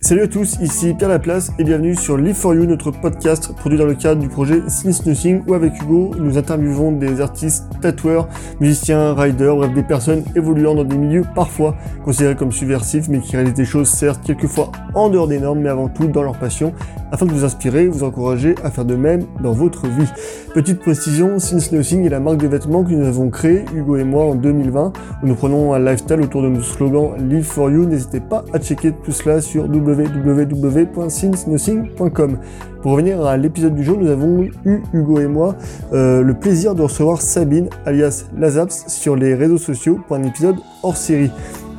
Salut à tous, ici Pierre Laplace et bienvenue sur Live for You, notre podcast produit dans le cadre du projet Since Nothing où avec Hugo nous interviewons des artistes, tatoueurs, musiciens, riders, bref des personnes évoluant dans des milieux parfois considérés comme subversifs mais qui réalisent des choses certes quelquefois en dehors des normes mais avant tout dans leur passion afin de vous inspirer, vous encourager à faire de même dans votre vie. Petite précision, Since est la marque de vêtements que nous avons créée, Hugo et moi, en 2020 où nous prenons un lifestyle autour de nos slogans Live for You. N'hésitez pas à checker tout cela sur www www.sincenothing.com. Pour revenir à l'épisode du jour, nous avons eu, Hugo et moi, euh, le plaisir de recevoir Sabine, alias Lazaps, sur les réseaux sociaux pour un épisode hors série.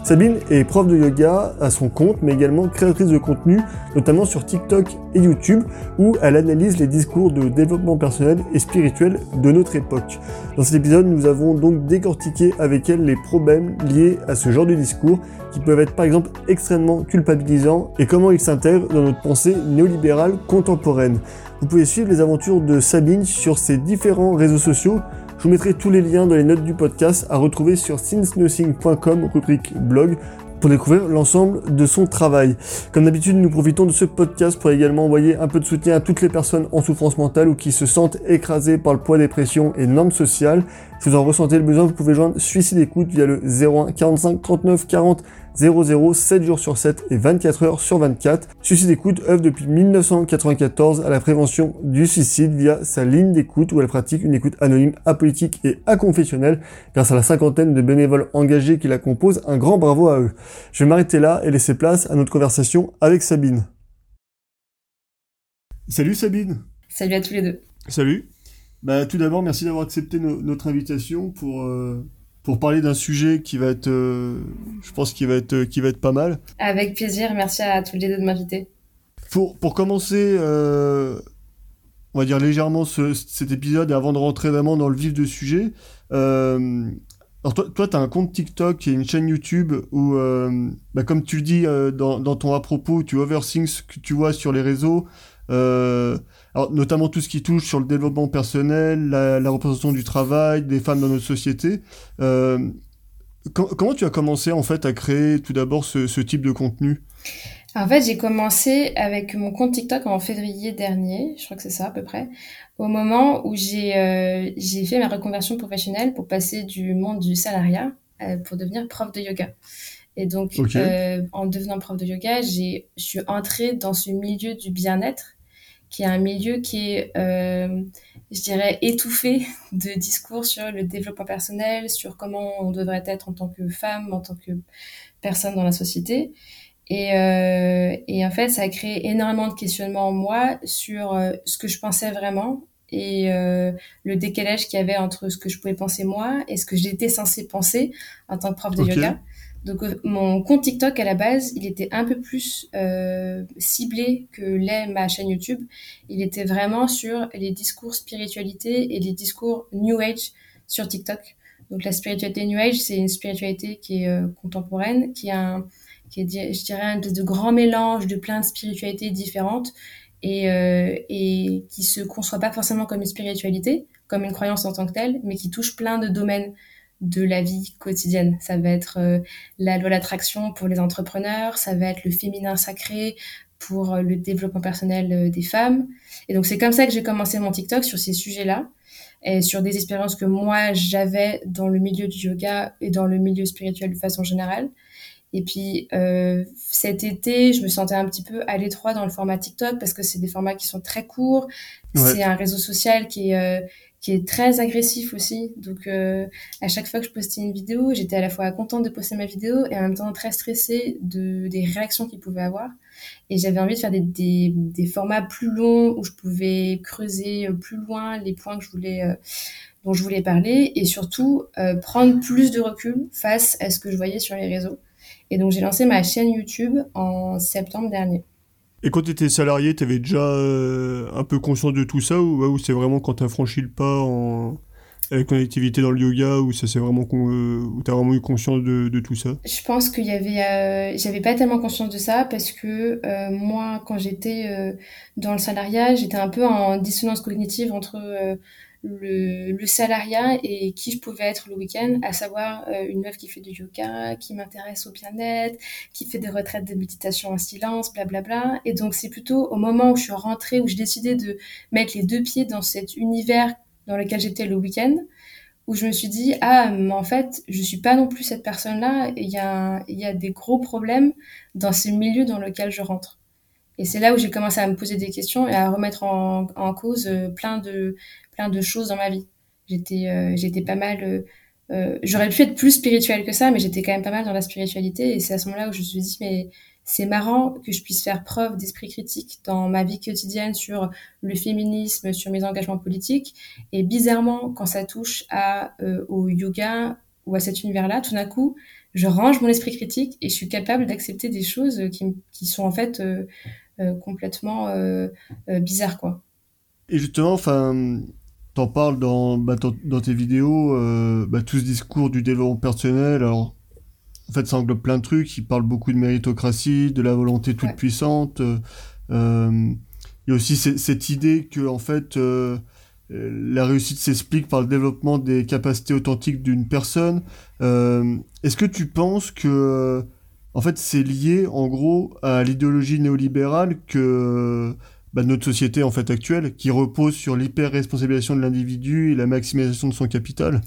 Sabine est prof de yoga à son compte, mais également créatrice de contenu, notamment sur TikTok et YouTube, où elle analyse les discours de développement personnel et spirituel de notre époque. Dans cet épisode, nous avons donc décortiqué avec elle les problèmes liés à ce genre de discours, qui peuvent être par exemple extrêmement culpabilisants, et comment ils s'intègrent dans notre pensée néolibérale contemporaine. Vous pouvez suivre les aventures de Sabine sur ses différents réseaux sociaux, je vous mettrai tous les liens dans les notes du podcast à retrouver sur sincenothing.com, rubrique blog, pour découvrir l'ensemble de son travail. Comme d'habitude, nous profitons de ce podcast pour également envoyer un peu de soutien à toutes les personnes en souffrance mentale ou qui se sentent écrasées par le poids des pressions et normes sociales. Si vous en ressentez le besoin, vous pouvez joindre Suicide Écoute via le 01 45 39 40 00 7 jours sur 7 et 24 heures sur 24. Suicide Écoute œuvre depuis 1994 à la prévention du suicide via sa ligne d'écoute où elle pratique une écoute anonyme, apolitique et aconfessionnelle grâce à la cinquantaine de bénévoles engagés qui la composent. Un grand bravo à eux. Je vais m'arrêter là et laisser place à notre conversation avec Sabine. Salut Sabine. Salut à tous les deux. Salut. Bah, tout d'abord, merci d'avoir accepté notre invitation pour, euh, pour parler d'un sujet qui va être, euh, je pense, qui va être, euh, qui va être pas mal. Avec plaisir, merci à tous les deux de m'inviter. Pour, pour commencer, euh, on va dire légèrement ce, cet épisode, et avant de rentrer vraiment dans le vif du sujet, euh, alors toi, tu as un compte TikTok et une chaîne YouTube où, bah, comme tu le dis dans, dans ton à propos, tu overthink ce que tu vois sur les réseaux, euh, alors, notamment tout ce qui touche sur le développement personnel, la, la représentation du travail, des femmes dans notre société. Euh, comment tu as commencé en fait à créer tout d'abord ce, ce, type de contenu? En fait, j'ai commencé avec mon compte TikTok en février dernier, je crois que c'est ça à peu près, au moment où j'ai euh, fait ma reconversion professionnelle pour passer du monde du salariat euh, pour devenir prof de yoga. Et donc, okay. Euh, en devenant prof de yoga, je suis entrée dans ce milieu du bien-être qui est un milieu qui est, euh, je dirais, étouffé de discours sur le développement personnel, sur comment on devrait être en tant que femme, en tant que personne dans la société. Et, euh, et en fait, ça a créé énormément de questionnements en moi sur euh, ce que je pensais vraiment et le décalage qu'il y avait entre ce que je pouvais penser moi et ce que j'étais censée penser en tant que prof de okay. yoga. Donc euh, mon compte TikTok à la base, il était un peu plus euh, ciblé que l'est ma chaîne YouTube. Il était vraiment sur les discours spiritualité et les discours New Age sur TikTok. Donc la spiritualité New Age, c'est une spiritualité qui est euh, contemporaine, qui a un, qui est, je dirais, un espèce de grand mélange de plein de spiritualités différentes et, euh, et qui se conçoit pas forcément comme une spiritualité, comme une croyance en tant que telle, mais qui touche plein de domaines de la vie quotidienne. Ça va être euh, la loi d'attraction pour les entrepreneurs, ça va être le féminin sacré pour euh, le développement personnel euh, des femmes. Et donc c'est comme ça que j'ai commencé mon TikTok sur ces sujets-là et sur des expériences que moi j'avais dans le milieu du yoga et dans le milieu spirituel de façon générale. Et puis cet été, je me sentais un petit peu à l'étroit dans le format TikTok parce que c'est des formats qui sont très courts. Ouais. C'est un réseau social qui est qui est très agressif aussi. Donc, euh, à chaque fois que je postais une vidéo, j'étais à la fois contente de poster ma vidéo et en même temps très stressée de, des réactions qu'il pouvait avoir. Et j'avais envie de faire des, des, formats plus longs où je pouvais creuser plus loin les points que je voulais, euh, dont je voulais parler et surtout euh, prendre plus de recul face à ce que je voyais sur les réseaux. Et donc, j'ai lancé ma chaîne YouTube en septembre dernier. Et quand tu étais salarié, tu avais déjà euh, un peu conscience de tout ça ou, c'est vraiment quand tu as franchi le pas avec ton activité dans le yoga où ça c'est vraiment euh, vraiment eu conscience de, tout ça? Je pense qu'il y avait euh, j'avais pas tellement conscience de ça parce que moi quand j'étais dans le salariat, j'étais un peu en dissonance cognitive entre le, salariat et qui je pouvais être le week-end, à savoir euh, une meuf qui fait du yoga, qui m'intéresse au bien-être, qui fait des retraites de méditation en silence, blablabla. Et donc c'est plutôt au moment où je suis rentrée, où j'ai décidé de mettre les deux pieds dans cet univers dans lequel j'étais le week-end, où je me suis dit ah mais en fait je suis pas non plus cette personne-là. Il y a des gros problèmes dans ce milieu dans lequel je rentre. Et c'est là où j'ai commencé à me poser des questions et à remettre en, en cause euh, plein de plein de choses dans ma vie. J'étais euh, j'étais pas mal euh, euh, j'aurais pu être plus spirituelle que ça mais j'étais quand même pas mal dans la spiritualité et c'est à ce moment-là où je me suis dit mais c'est marrant que je puisse faire preuve d'esprit critique dans ma vie quotidienne sur le féminisme, sur mes engagements politiques. Et bizarrement, quand ça touche à, au yoga ou à cet univers-là, tout d'un coup, je range mon esprit critique et je suis capable d'accepter des choses qui, qui, sont en fait complètement bizarres, quoi. Et justement, enfin, t'en parles dans, bah, dans, tes vidéos, euh, bah, tout ce discours du développement personnel. Alors, en fait, ça englobe plein de trucs. Il parle beaucoup de méritocratie, de la volonté toute puissante. Euh, il y a aussi cette idée que, en fait, euh, la réussite s'explique par le développement des capacités authentiques d'une personne. Est-ce que tu penses que, en fait, c'est lié, en gros, à l'idéologie néolibérale que bah, notre société en fait actuelle, qui repose sur l'hyper-responsabilisation de l'individu et la maximisation de son capital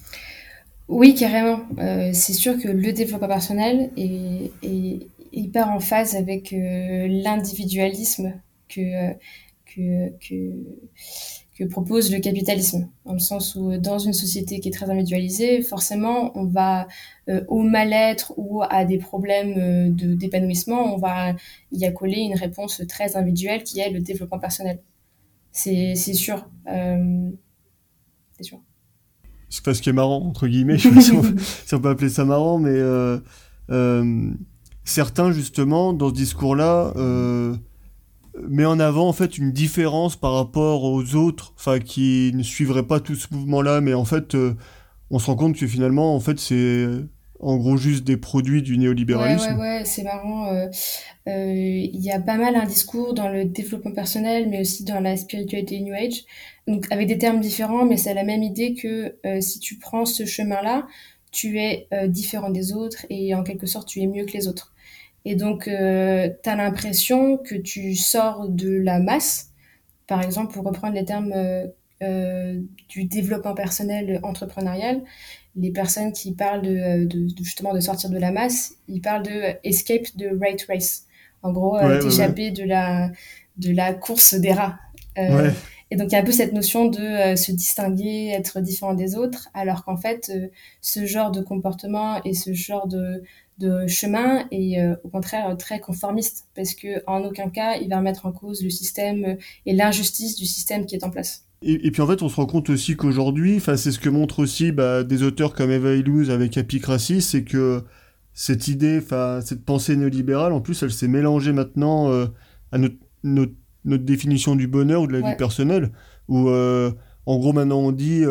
Oui, carrément. Euh, c'est sûr que le développement personnel est, hyper en phase avec euh, l'individualisme que, que, que que propose le capitalisme, dans le sens où dans une société qui est très individualisée, forcément, on va euh, au mal-être ou à des problèmes euh, de d'épanouissement, on va y accoler une réponse très individuelle qui est le développement personnel. C'est sûr. Euh, c'est sûr. Pas ce qui est marrant, entre guillemets, je sais pas si, on, si, on, peut appeler ça marrant, mais certains, justement, dans ce discours-là, met en avant en fait une différence par rapport aux autres, enfin qui ne suivraient pas tout ce mouvement-là, mais en fait euh, on se rend compte que finalement en fait c'est en gros juste des produits du néolibéralisme. Ouais, ouais, c'est marrant. Euh, euh, il y a pas mal un discours dans le développement personnel, mais aussi dans la spiritualité New Age, donc avec des termes différents, mais c'est la même idée que si tu prends ce chemin-là, tu es différent des autres et en quelque sorte tu es mieux que les autres. Et donc, euh, tu as l'impression que tu sors de la masse. Par exemple, pour reprendre les termes euh, euh du développement personnel entrepreneurial, les personnes qui parlent de, de, justement de sortir de la masse, ils parlent de escape de rate race. En gros, euh, d'échapper de la de la course des rats. Euh, et donc il y a un peu cette notion de se distinguer, être différent des autres, alors qu'en fait, ce genre de comportement et ce genre de, de chemin et euh, au contraire très conformiste parce que en aucun cas il va remettre en cause le système et l'injustice du système qui est en place. Et, puis en fait, on se rend compte aussi qu'aujourd'hui, c'est ce que montrent aussi bah, des auteurs comme Eva Illouz avec Apicratie, c'est que cette idée, cette pensée néolibérale, en plus, elle s'est mélangée maintenant euh, à notre, notre, définition du bonheur ou de la vie personnelle, où euh, en gros maintenant on dit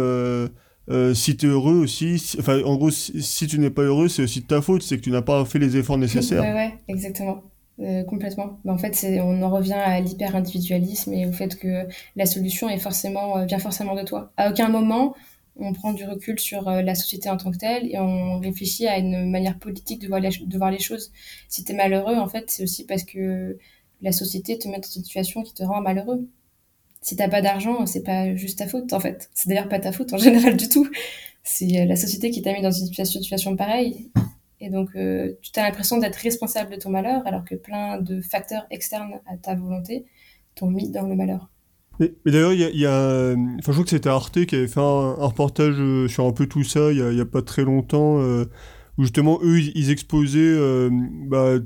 euh, si tu es heureux aussi, enfin en gros si, tu n'es pas heureux c'est aussi de ta faute, c'est que tu n'as pas fait les efforts nécessaires. Ouais ouais exactement. Euh, complètement. En fait, on en revient à l'hyper-individualisme et au fait que la solution est forcément, euh, vient forcément de toi. À aucun moment, on prend du recul sur la société en tant que telle et on réfléchit à une manière politique de voir de voir les choses. Si tu es malheureux, en fait, c'est aussi parce que la société te met dans une situation qui te rend malheureux si t'as pas d'argent, c'est pas juste ta faute en fait. C'est d'ailleurs pas ta faute en général du tout. C'est euh, la société qui t'a mis dans une situation, pareille. Et donc, euh, tu as l'impression d'être responsable de ton malheur, alors que plein de facteurs externes à ta volonté t'ont mis dans le malheur. Mais, d'ailleurs, il y a, enfin, je crois que c'était Arte qui avait fait un, reportage euh, sur un peu tout ça il y a, y a, pas très longtemps, où justement eux ils, exposaient bah,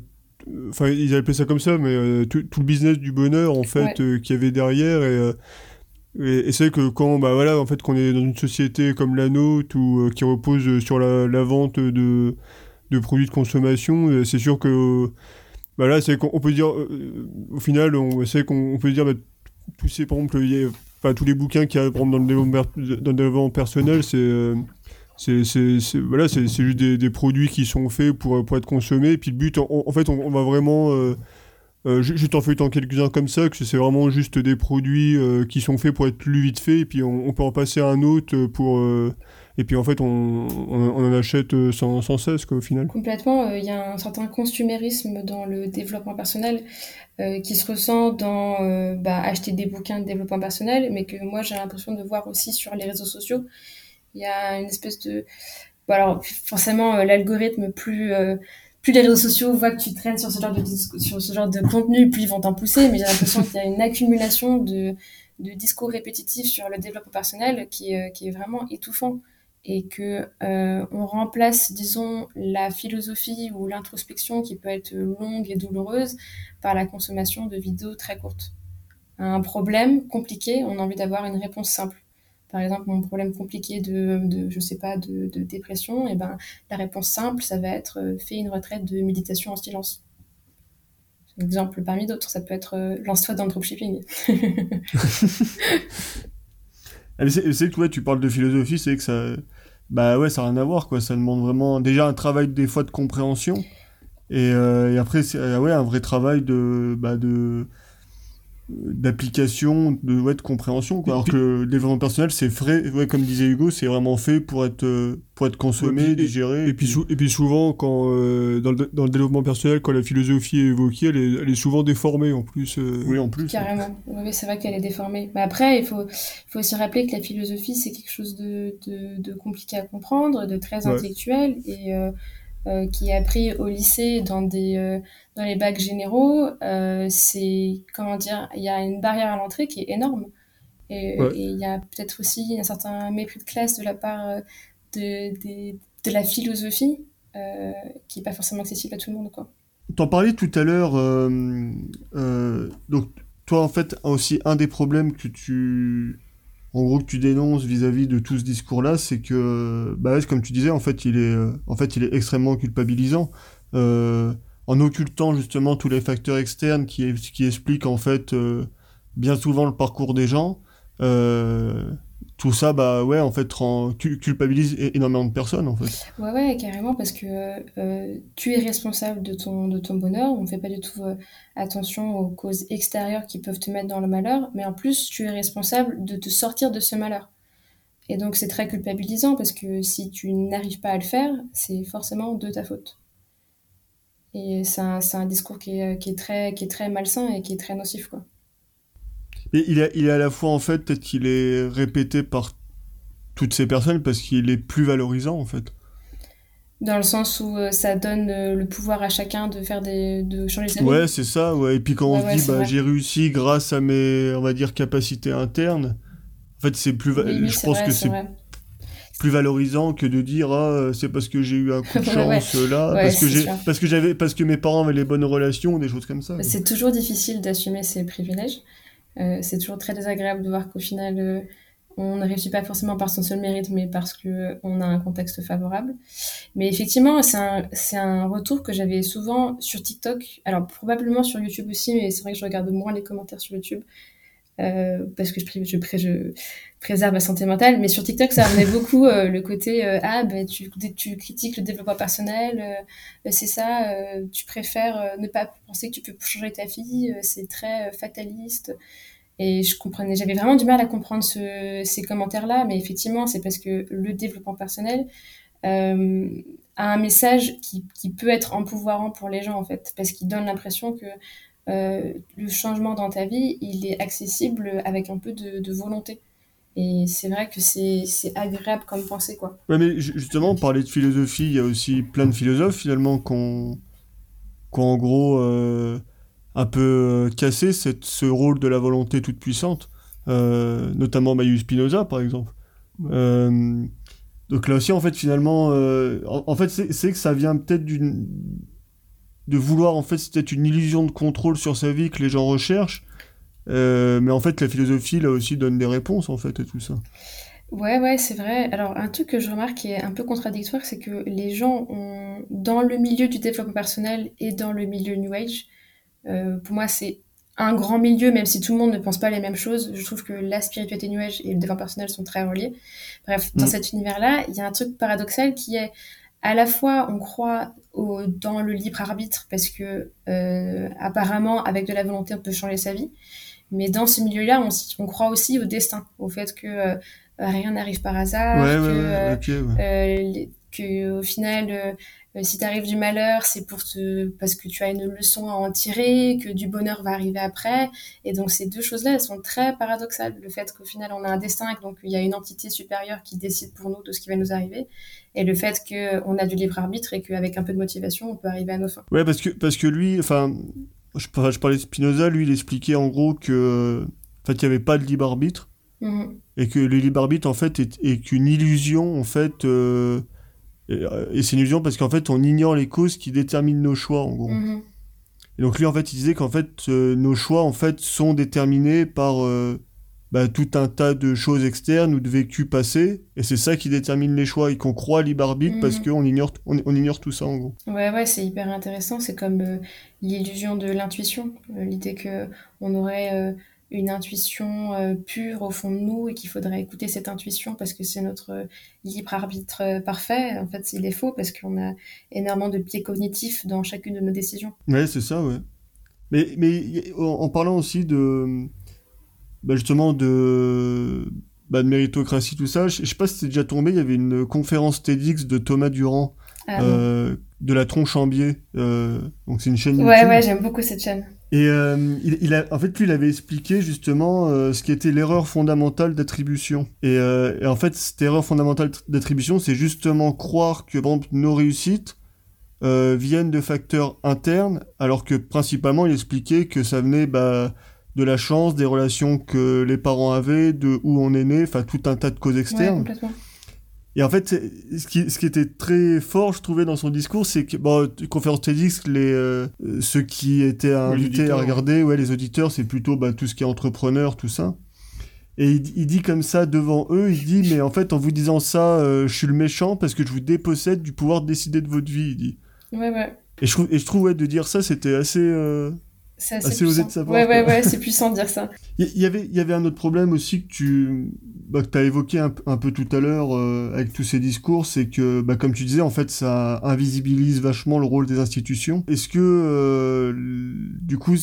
enfin ils appelaient ça comme ça, mais euh, tout, le business du bonheur en fait euh, qu'il y avait derrière euh, et, et, c'est que quand bah voilà en fait qu'on est dans une société comme la nôtre ou qui repose sur la, la vente de, de, produits de consommation, c'est sûr que bah là c'est qu'on peut dire au final on sait qu'on peut dire bah, tous ces par exemple y a, tous les bouquins qu'il y a dans le développement, dans le développement personnel c'est c'est voilà, juste des, produits qui sont faits pour, pour être consommés. Et puis le but, en, fait, on, va vraiment euh, euh, juste en quelques-uns comme ça, que c'est vraiment juste des produits euh, qui sont faits pour être lus vite fait, et puis on, peut en passer à un autre pour. Euh, et puis en fait, on, on, en achète sans, sans, cesse, quoi, au final. Complètement. Il y a un certain consumérisme dans le développement personnel qui se ressent dans bah, acheter des bouquins de développement personnel, mais que moi j'ai l'impression de voir aussi sur les réseaux sociaux. Il y a une espèce de. Bon, alors, forcément, l'algorithme plus plus les réseaux sociaux voient que tu traînes sur ce genre de, sur ce genre de contenu, plus ils vont t'en pousser. Mais j'ai l'impression qu'il y a une accumulation de, de, discours répétitifs sur le développement personnel qui, euh, qui est vraiment étouffant et que euh, on remplace, disons, la philosophie ou l'introspection qui peut être longue et douloureuse par la consommation de vidéos très courtes. Un problème compliqué, on a envie d'avoir une réponse simple par exemple mon problème compliqué de, je sais pas de, dépression et eh ben la réponse simple ça va être euh, fais une retraite de méditation en silence. Un exemple parmi d'autres ça peut être euh, lance-toi dans le dropshipping. C'est que tu parles de philosophie c'est que ça bah ouais ça n'a rien à voir quoi. Ça demande vraiment déjà un travail des fois de compréhension. Et, euh, et après ouais un vrai travail de bah, de d'application, de, ouais, de compréhension. Quoi. Alors que le développement personnel, c'est frais, ouais, comme disait Hugo, c'est vraiment fait pour être, euh, pour être consommé, digéré. Et puis, et puis souvent, quand, euh, dans, le, dans, le, développement personnel, quand la philosophie est évoquée, elle est, elle est souvent déformée en plus. Euh. Oui, en plus. Carrément. Oui, c'est vrai qu'elle est déformée. Mais après, il faut, il faut aussi rappeler que la philosophie, c'est quelque chose de, de, de, compliqué à comprendre, de très intellectuel. Et euh, qui est appris au lycée dans des euh, dans les bacs généraux, euh, c'est comment dire, il y a une barrière à l'entrée qui est énorme. Et il y a peut-être aussi un certain mépris de classe de la part de, de, de la philosophie qui n'est pas forcément accessible à tout le monde. Quoi. T'en parlais tout à l'heure, donc toi en fait aussi un des problèmes que tu en gros que tu dénonces vis-à-vis de tout ce discours-là, c'est que, bah, comme tu disais, en fait, il est, euh, en fait, il est extrêmement culpabilisant, euh, en occultant justement tous les facteurs externes qui, expliquent en fait euh, bien souvent le parcours des gens. Tout ça, bah ouais, en fait, culpabilise énormément de personnes, en fait. Ouais, ouais, carrément, parce que euh, tu es responsable de ton, de ton bonheur. On ne fait pas du tout euh, attention aux causes extérieures qui peuvent te mettre dans le malheur, mais en plus, tu es responsable de te sortir de ce malheur. Et donc, c'est très culpabilisant, parce que si tu n'arrives pas à le faire, c'est forcément de ta faute. Et c'est un, un, discours qui est, qui, est très, qui est très malsain et qui est très nocif, quoi. Et il est, il est à la fois, en fait, peut-être qu'il est répété par toutes ces personnes parce qu'il est plus valorisant, en fait. Dans le sens où euh, ça donne euh, le pouvoir à chacun de faire des, de changer sa vie. Ouais, c'est ça, ouais. Et puis quand on dit, bah, j'ai réussi grâce à mes, on va dire, capacités internes, en fait, c'est plus, je pense que c'est plus valorisant que de dire ah, c'est parce que j'ai eu un coup de chance là parce que j'ai parce que j'avais parce que mes parents avaient les bonnes relations des choses comme ça c'est toujours difficile d'assumer ses privilèges euh, c'est toujours très désagréable de voir qu'au final, euh, on ne réussit pas forcément par son seul mérite, mais parce que euh, on a un contexte favorable. Mais effectivement, c'est un, c'est un retour que j'avais souvent sur TikTok. Alors probablement sur YouTube aussi, mais c'est vrai que je regarde moins les commentaires sur YouTube. Euh, parce que je, préserve ma santé mentale. Mais sur TikTok, ça revenait beaucoup le côté ah ben tu, critiques le développement personnel, c'est ça, tu préfères ne pas penser que tu peux changer ta fille, c'est très fataliste. Et je comprenais, j'avais vraiment du mal à comprendre ce, ces commentaires-là, mais effectivement, c'est parce que le développement personnel euh, a un message qui, qui, peut être empouvoirant pour les gens, en fait, parce qu'il donne l'impression que euh, le changement dans ta vie, il est accessible avec un peu de, volonté. Et c'est vrai que c'est agréable comme pensée, quoi. Ouais, mais justement, parlait de philosophie, il y a aussi plein de philosophes, finalement, qu'on, en gros... Euh un peu euh, cassé ce rôle de la volonté toute puissante, notamment Mayu Spinoza par exemple. Donc là aussi en fait finalement, en, fait c'est que ça vient peut-être d'une de vouloir en fait c'est peut-être une illusion de contrôle sur sa vie que les gens recherchent, mais en fait la philosophie là aussi donne des réponses en fait à tout ça. Ouais, ouais, c'est vrai. Alors, un truc que je remarque qui est un peu contradictoire, c'est que les gens ont, dans le milieu du développement personnel et dans le milieu New Age, euh, pour moi, c'est un grand milieu, même si tout le monde ne pense pas les mêmes choses. Je trouve que la spiritualité nuage et le développement personnel sont très reliés. Bref, dans mm. cet univers-là, il y a un truc paradoxal qui est à la fois on croit au, dans le libre arbitre parce que euh, apparemment avec de la volonté on peut changer sa vie, mais dans ce milieu-là on, on, croit aussi au destin, au fait que euh, rien n'arrive par hasard, ouais, que, ouais, okay, euh, que au final euh, si t'arrive du malheur, c'est pour te parce que tu as une leçon à en tirer, que du bonheur va arriver après. Et donc ces deux choses-là, elles sont très paradoxales. Le fait qu'au final on a un destin et que donc il y a une entité supérieure qui décide pour nous de ce qui va nous arriver, et le fait qu'on a du libre arbitre et qu'avec un peu de motivation, on peut arriver à nos fins. Ouais, parce que parce que lui, enfin, je, je parlais de Spinoza, lui, il expliquait en gros que, en fait, il n'y avait pas de libre arbitre. Mmh. Et que le libre arbitre, en fait, est, est qu'une illusion, en fait, euh, et c'est une illusion parce qu'en fait, on ignore les causes qui déterminent nos choix, en gros. Mmh. Et donc lui, en fait, il disait qu'en fait, euh, nos choix, en fait, sont déterminés par euh, bah, tout un tas de choses externes ou de vécus passés, et c'est ça qui détermine les choix, et qu'on croit libre arbitre mmh. parce qu'on ignore, on, on, ignore tout ça, en gros. Ouais, ouais, c'est hyper intéressant. C'est comme euh, l'illusion de l'intuition, l'idée que on aurait une intuition euh, pure au fond de nous et qu'il faudrait écouter cette intuition parce que c'est notre euh, libre arbitre euh, parfait. En fait, il est faux parce qu'on a énormément de biais cognitifs dans chacune de nos décisions. Ouais, c'est ça, ouais. Mais, mais en parlant aussi de. Bah justement, de. Bah de méritocratie, tout ça, je, je sais pas si c'est déjà tombé, il y avait une conférence TEDx de Thomas Durand. Ah, euh, de la tronche en biais. Euh, donc c'est une chaîne Ouais, YouTube. ouais, j'aime beaucoup cette chaîne. Et euh, il, il, a, en fait, lui, il avait expliqué justement euh, ce qui était l'erreur fondamentale d'attribution. Et, euh, et, en fait, cette erreur fondamentale d'attribution, c'est justement croire que, par exemple, nos réussites viennent de facteurs internes, alors que principalement, il expliquait que ça venait bah, de la chance, des relations que les parents avaient, de où on est né, enfin tout un tas de causes externes. Ouais, complètement. Et en fait, ce qui, ce qui était très fort, je trouvais, dans son discours, c'est que, bon, conférence TEDx, les, euh, ceux qui étaient invités à regarder, ouais, les auditeurs, c'est plutôt bah, tout ce qui est entrepreneur, tout ça. Et il, il, dit comme ça devant eux, il dit, mais en fait, en vous disant ça, euh, je suis le méchant parce que je vous dépossède du pouvoir de décider de votre vie, il dit. Ouais, ouais. Et je trouve, et je trouve ouais, de dire ça, c'était assez... Euh... C'est assez, osé de savoir. Ouais, ouais, ouais, c'est puissant de dire ça. Il y, avait, il y avait un autre problème aussi que tu bah, que as évoqué un, un, peu tout à l'heure euh, avec tous ces discours, c'est que, bah, comme tu disais, en fait, ça invisibilise vachement le rôle des institutions. Est-ce que, euh, du coup,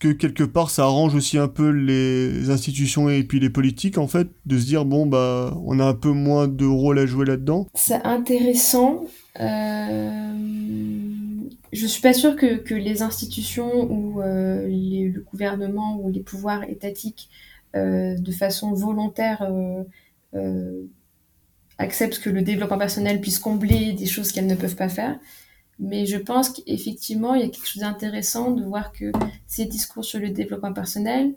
que quelque part, ça arrange aussi un peu les institutions et puis les politiques, en fait, de se dire, bon, bah, on a un peu moins de rôle à jouer là-dedans? C'est intéressant. Euh je suis pas sûre que, les institutions ou euh, les, le gouvernement ou les pouvoirs étatiques, euh, de façon volontaire, euh, acceptent que le développement personnel puisse combler des choses qu'elles ne peuvent pas faire. Mais je pense qu'effectivement, il y a quelque chose d'intéressant de voir que ces discours sur le développement personnel,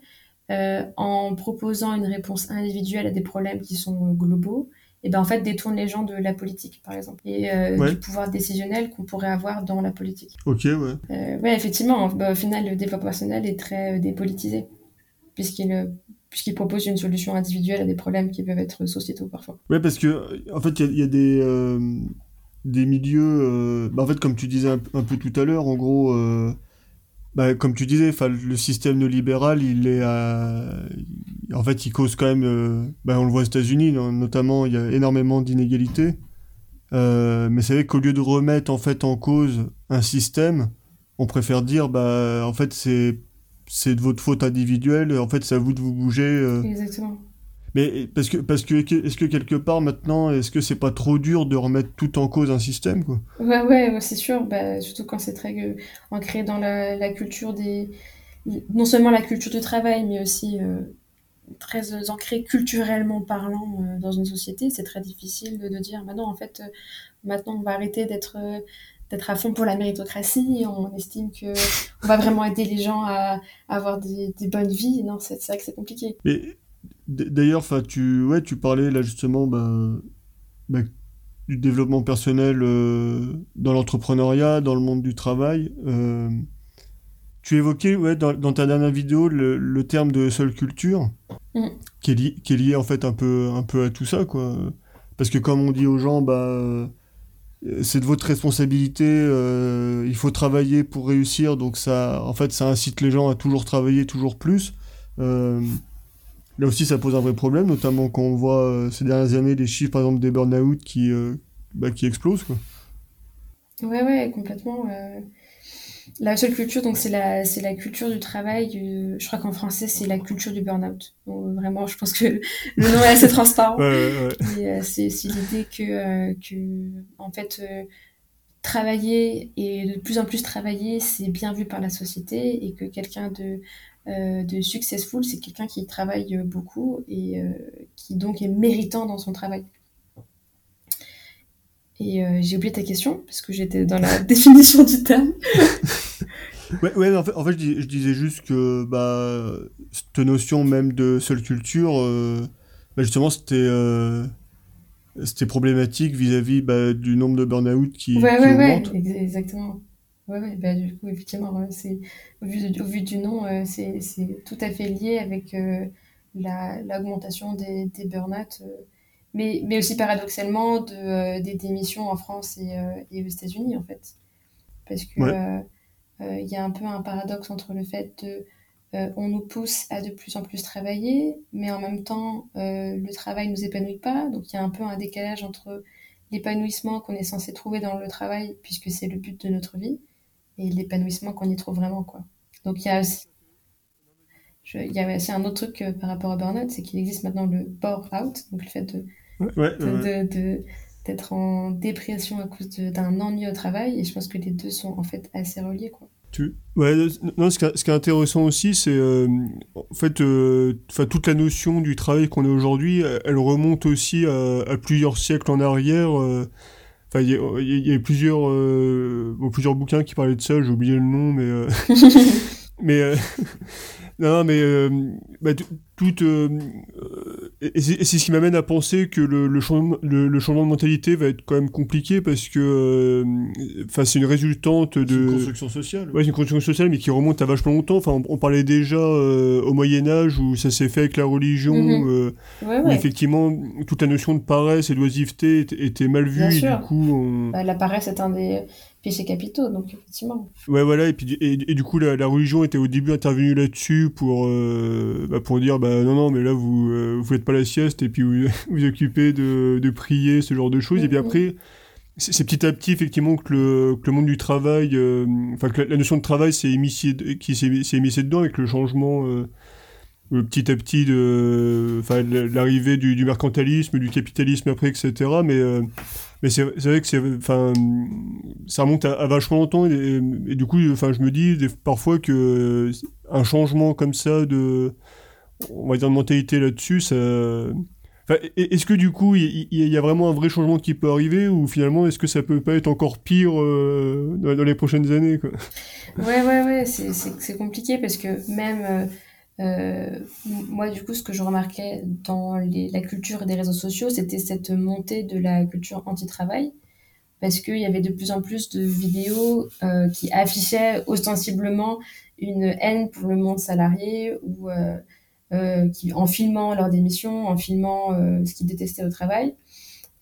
en proposant une réponse individuelle à des problèmes qui sont globaux, et ben en fait détourne les gens de la politique par exemple et euh, ouais. du pouvoir décisionnel qu'on pourrait avoir dans la politique. Ok ouais. Euh, ouais effectivement bah, au final le développement personnel est très euh, dépolitisé puisqu'il euh, puisqu'il propose une solution individuelle à des problèmes qui peuvent être sociétaux parfois. Ouais parce que en fait il y, y, a des euh, des milieux bah, en fait comme tu disais un, un peu tout à l'heure en gros bah, comme tu disais, le système néolibéral, il est, à... en fait, il cause quand même, euh... bah, on le voit aux États-Unis, notamment, il y a énormément d'inégalités. Euh... mais c'est vrai qu'au lieu de remettre en fait en cause un système, on préfère dire, bah, en fait, c'est c'est de votre faute individuelle. En fait, c'est à vous de vous bouger. Euh... Exactement. Mais parce que, parce que, est-ce que quelque part maintenant, est-ce que c'est pas trop dur de remettre tout en cause un système, quoi? Ouais, ouais, ouais c'est sûr. Bah, surtout quand c'est très euh, ancré dans la, la, culture des. Non seulement la culture du travail, mais aussi euh, très ancré culturellement parlant euh, dans une société. C'est très difficile de, de dire, bah non, en fait, euh, maintenant on va arrêter d'être euh, d'être à fond pour la méritocratie, on estime que on va vraiment aider les gens à, à avoir des, des, bonnes vies. Non, c'est vrai que c'est compliqué. Mais D'ailleurs, tu, ouais, tu parlais là justement bah, bah, du développement personnel euh, dans l'entrepreneuriat, dans le monde du travail. Euh, tu évoquais ouais, dans, dans, ta dernière vidéo le, le terme de seule culture, mm. qui, est lié, qui est lié en fait un peu, un peu à tout ça. Quoi. Parce que comme on dit aux gens, bah, c'est de votre responsabilité, euh, il faut travailler pour réussir, donc ça, en fait, ça incite les gens à toujours travailler toujours plus. Euh, Là aussi, ça pose un vrai problème, notamment quand on voit euh, ces dernières années des chiffres, par exemple, des burn-out qui, euh, bah, qui explosent. Quoi. Ouais, ouais, complètement. La seule culture, donc c'est la, c'est la culture du travail. je crois qu'en français, c'est la culture du burn-out. vraiment, je pense que le nom est assez transparent. ouais, ouais, c'est, c'est l'idée que, que, en fait, travailler et de plus en plus travailler, c'est bien vu par la société et que quelqu'un de, euh, de successful, c'est quelqu'un qui travaille beaucoup et euh, qui donc est méritant dans son travail. Et euh, j'ai oublié ta question parce que j'étais dans la définition du terme. ouais, ouais, en fait, en fait je, disais juste que bah, cette notion même de seule culture, bah, justement, c'était c'était problématique vis-à-vis bah, du nombre de burn-out qui, ouais, ouais, augmente. Ouais, exactement. Ouais, ouais, bah, du coup, effectivement, c'est, au, vu, au vu du nom, euh, c'est, c'est tout à fait lié avec euh, la, l'augmentation des, des burn-out, euh, mais, mais aussi paradoxalement de, des démissions en France et, et aux États-Unis, en fait. Parce que il y a un peu un paradoxe entre le fait de euh, on nous pousse à de plus en plus travailler, mais en même temps, euh, le travail nous épanouit pas. Donc il y a un peu un décalage entre l'épanouissement qu'on est censé trouver dans le travail, puisque c'est le but de notre vie, et l'épanouissement qu'on y trouve vraiment. Quoi. Donc il y a aussi, il y a aussi un autre truc euh, par rapport à burnout, c'est qu'il existe maintenant le bore-out, donc le fait de, d'être en dépression à cause d'un ennui au travail, et je pense que les deux sont en fait assez reliés. Quoi. Ouais, non, ce qui, est, intéressant aussi, c'est euh, en fait, euh, toute la notion du travail qu'on a aujourd'hui, elle remonte aussi à, plusieurs siècles en arrière. Euh, enfin, il y, a plusieurs, plusieurs bouquins qui parlaient de ça. J'ai oublié le nom, mais mais non, mais bah, tout et c'est ce qui m'amène à penser que le, le, changement, le, changement de mentalité va être quand même compliqué parce que euh, enfin c'est une résultante de une construction sociale. Ouais une construction sociale mais qui remonte à vachement longtemps. Enfin on, parlait déjà euh, au Moyen Âge où ça s'est fait avec la religion mhm. euh, où effectivement toute la notion de paresse et d'oisiveté était, mal vue et du coup on... bah, la paresse est un des péchés capitaux, donc effectivement. Ouais, voilà, et, puis, et, du coup, la, la, religion était au début intervenue là-dessus pour, bah, pour dire, bah non, non, mais là, vous, vous faites pas la sieste et puis vous vous occupez de, de prier, ce genre de choses. Et puis mm-hmm. après, c'est petit à petit effectivement que le, que le monde du travail, euh, enfin que la, notion de travail s'est émissée, qui s'est émissée dedans avec le changement euh, euh, petit à petit de, l'arrivée du, mercantilisme, du capitalisme après, etc. Mais mais c'est vrai que c'est, ça remonte à, vachement longtemps et, du coup, je me dis parfois que un changement comme ça de on va dire, de mentalité là-dessus, ça... est-ce que du coup, il y, a vraiment un vrai changement qui peut arriver ou finalement, est-ce que ça peut pas être encore pire euh, dans, les prochaines années quoi? Ouais, ouais, ouais, c'est compliqué parce que même euh, euh, moi, du coup, ce que je remarquais dans la culture des réseaux sociaux, c'était cette montée de la culture anti-travail parce qu'il y avait de plus en plus de vidéos qui affichaient ostensiblement une haine pour le monde salarié ou euh, qui, en filmant leur démission, en filmant euh, ce qu'ils détestaient au travail.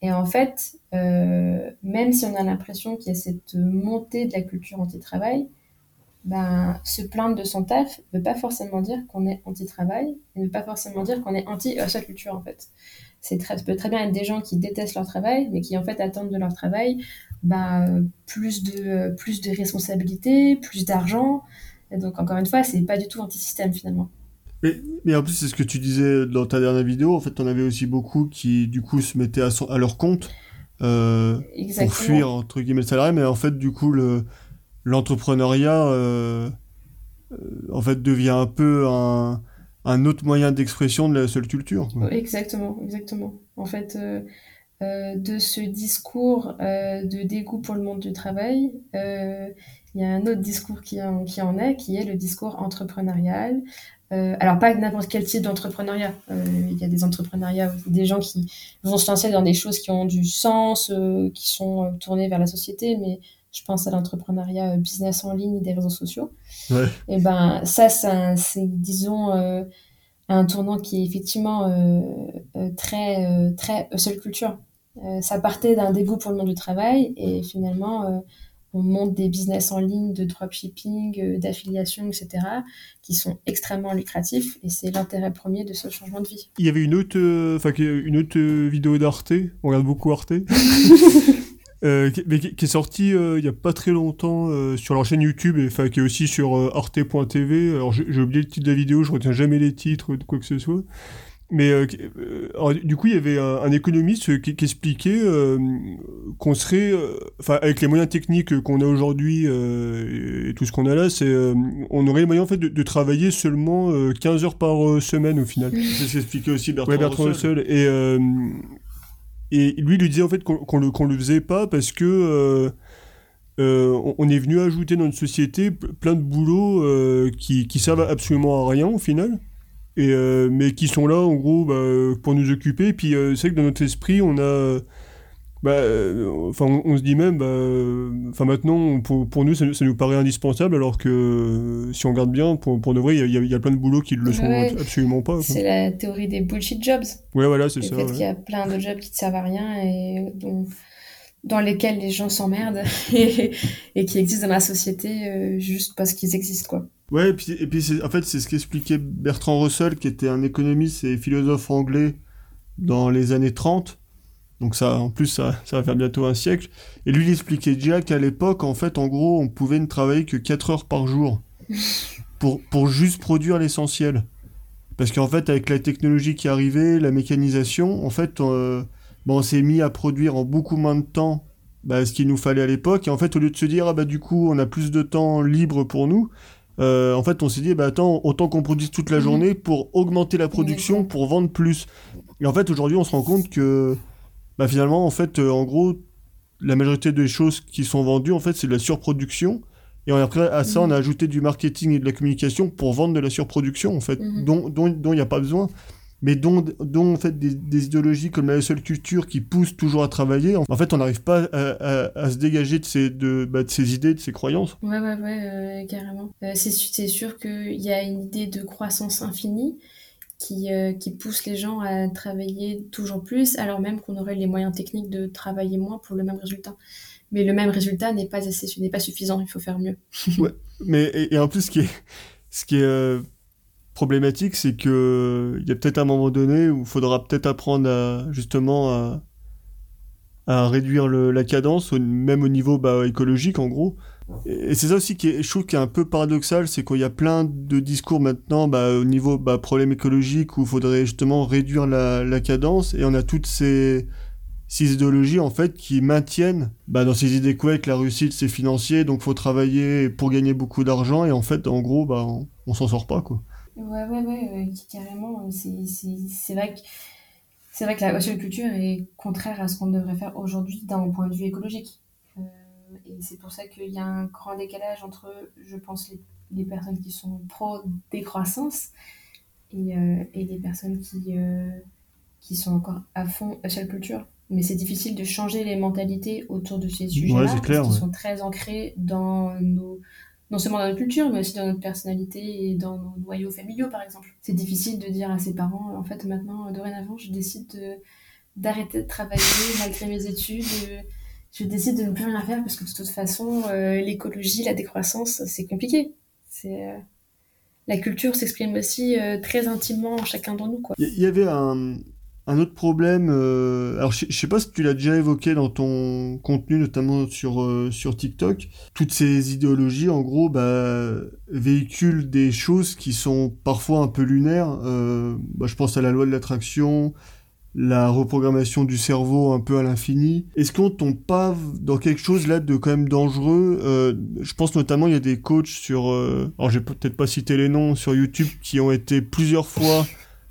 Et en fait, euh, même si on a l'impression qu'il y a cette montée de la culture anti-travail, ben, se plaindre de son taf ne veut pas forcément dire qu'on est anti-travail, ne veut pas forcément dire qu'on est anti-sa culture en fait. C'est très, ça peut très bien être des gens qui détestent leur travail, mais qui en fait attendent de leur travail ben, plus, de, plus de responsabilités, plus d'argent. Donc encore une fois, c'est pas du tout anti-système finalement. Mais, en plus, c'est ce que tu disais dans ta dernière vidéo. En fait, on avait aussi beaucoup qui, du coup, se mettaient à, à leur compte euh, pour fuir, entre guillemets, le salarié. Mais en fait, du coup, le, l'entrepreneuriat, euh, euh, en fait, devient un peu un, autre moyen d'expression de la seule culture. Exactement, exactement. En fait, euh, de ce discours de dégoût pour le monde du travail, il y a un autre discours qui en, est, qui est le discours entrepreneurial, alors pas n'importe quel type d'entrepreneuriat. Il y a des entrepreneuriats, des gens qui vont se lancer dans des choses qui ont du sens, qui sont tournées vers la société, mais je pense à l'entrepreneuriat business en ligne des réseaux sociaux. Et ben ça, c'est disons un tournant qui est effectivement très très seule culture. ça partait d'un dégoût pour le monde du travail et finalement on monte des business en ligne de dropshipping, euh, d'affiliation, etc., qui sont extrêmement lucratifs et c'est l'intérêt premier de ce changement de vie. Il y avait une autre, euh, une autre euh, vidéo d'Arte, on regarde beaucoup Arte, euh, qui, mais qui, est sorti il y a pas très longtemps sur leur chaîne YouTube, et enfin qui est aussi sur arte.tv. Alors j'ai oublié le titre de la vidéo, je retiens jamais les titres de quoi que ce soit. Mais euh, euh, du coup, il y avait un, économiste qui, expliquait euh, qu'on serait, enfin, avec les moyens techniques qu'on a aujourd'hui et tout ce qu'on a là, c'est, on aurait les moyens en fait de, travailler seulement 15 heures par semaine au final. C'est ce qu'expliquait aussi Bertrand, ouais, Bertrand Russell. Et, et lui, il lui disait en fait qu'on le, qu'on le faisait pas parce que on est venu ajouter dans notre société plein de boulots qui, qui servent absolument à rien au final et euh, mais qui sont là en gros bah, pour nous occuper. Et puis euh, c'est que dans notre esprit, on a. Bah, euh, enfin, on, se dit même, bah, enfin maintenant, pour, pour nous, ça, nous paraît indispensable, alors que si on regarde bien, pour, pour de vrai, il y, y, a plein de boulots qui le sont absolument pas. C'est la théorie des bullshit jobs. Ouais, voilà, c'est ça. Le fait qu'il y a plein de jobs qui ne servent à rien et dont, dans lesquels les gens s'emmerdent et, et, qui existent dans la société juste parce qu'ils existent, quoi. Ouais, et puis, et puis en fait, c'est ce qu'expliquait Bertrand Russell, qui était un économiste et philosophe anglais dans les années 30. Donc ça, en plus, ça, ça va faire bientôt un siècle. Et lui, il expliquait déjà qu'à l'époque, en fait, en gros, on pouvait ne travailler que 4 heures par jour pour, pour juste produire l'essentiel. Parce qu'en fait, avec la technologie qui arrivait, la mécanisation, en fait, euh, on s'est mis à produire en beaucoup moins de temps bah, ce qu'il nous fallait à l'époque. Et en fait, au lieu de se dire, ah bah du coup, on a plus de temps libre pour nous, euh, en fait, on s'est dit, bah attends, autant qu'on produise toute la mhm. journée pour augmenter la production, pour vendre plus. Et en fait, aujourd'hui, on se rend compte que, bah finalement, en fait, euh, en gros, la majorité des choses qui sont vendues, en fait, c'est de la surproduction. Et après, à ça, on a mhm. ajouté du marketing et de la communication pour vendre de la surproduction, en fait, mhm. dont il n'y a pas besoin mais dont, dont en fait des, idéologies comme la seule culture qui poussent toujours à travailler. En fait, on n'arrive pas à, se dégager de ces, de, bah, de ces idées, de ces croyances. Ouais, ouais, ouais, euh, carrément. Euh, c'est sûr qu'il y a une idée de croissance infinie qui, euh, qui pousse les gens à travailler toujours plus, alors même qu'on aurait les moyens techniques de travailler moins pour le même résultat. Mais le même résultat n'est pas assez, n'est pas suffisant. Il faut faire mieux. ouais, mais et, en plus, ce qui est, ce qui est problématique, c'est que il y a peut-être un moment donné où il faudra peut-être apprendre à justement à, réduire la cadence, même au niveau bah, écologique en gros. Et, c'est ça aussi qui est, je qui est un peu paradoxal, c'est qu'il y a plein de discours maintenant bah, au niveau bah, problème écologique où il faudrait justement réduire la, cadence, et on a toutes ces, ces idéologies en fait qui maintiennent bah, dans ces idées que la réussite c'est financier, donc faut travailler pour gagner beaucoup d'argent, et en fait en gros on, on s'en sort pas quoi. Ouais, ouais, ouais, carrément. C'est vrai que c'est vrai que la culture est contraire à ce qu'on devrait faire aujourd'hui d'un point de vue écologique. Et c'est pour ça qu'il y a un grand décalage entre, je pense, les, les personnes qui sont pro-décroissance et, euh, et les personnes qui, euh, qui sont encore à fond seule culture. Mais c'est difficile de changer les mentalités autour de ces sujets-là, parce qu'ils sont très ancrés dans nos non seulement dans notre culture, mais aussi dans notre personnalité et dans nos noyaux familiaux, par exemple. C'est difficile de dire à ses parents, en fait, maintenant, dorénavant, je décide d'arrêter de, travailler malgré mes études. Je décide de ne plus rien faire parce que de toute façon, euh, l'écologie, la décroissance, c'est compliqué. C'est euh, la culture s'exprime aussi euh, très intimement en chacun d'entre nous. Il y, avait un, autre problème, alors je, sais pas si tu l'as déjà évoqué dans ton contenu, notamment sur, sur TikTok, toutes ces idéologies, en gros, bah, véhiculent des choses qui sont parfois un peu lunaires. Bah, je pense à la loi de l'attraction, la reprogrammation du cerveau un peu à l'infini. Est-ce qu'on tombe pas dans quelque chose là de quand même dangereux Je pense notamment il y a des coachs sur, alors j'ai peut-être pas cité les noms sur YouTube qui ont été plusieurs fois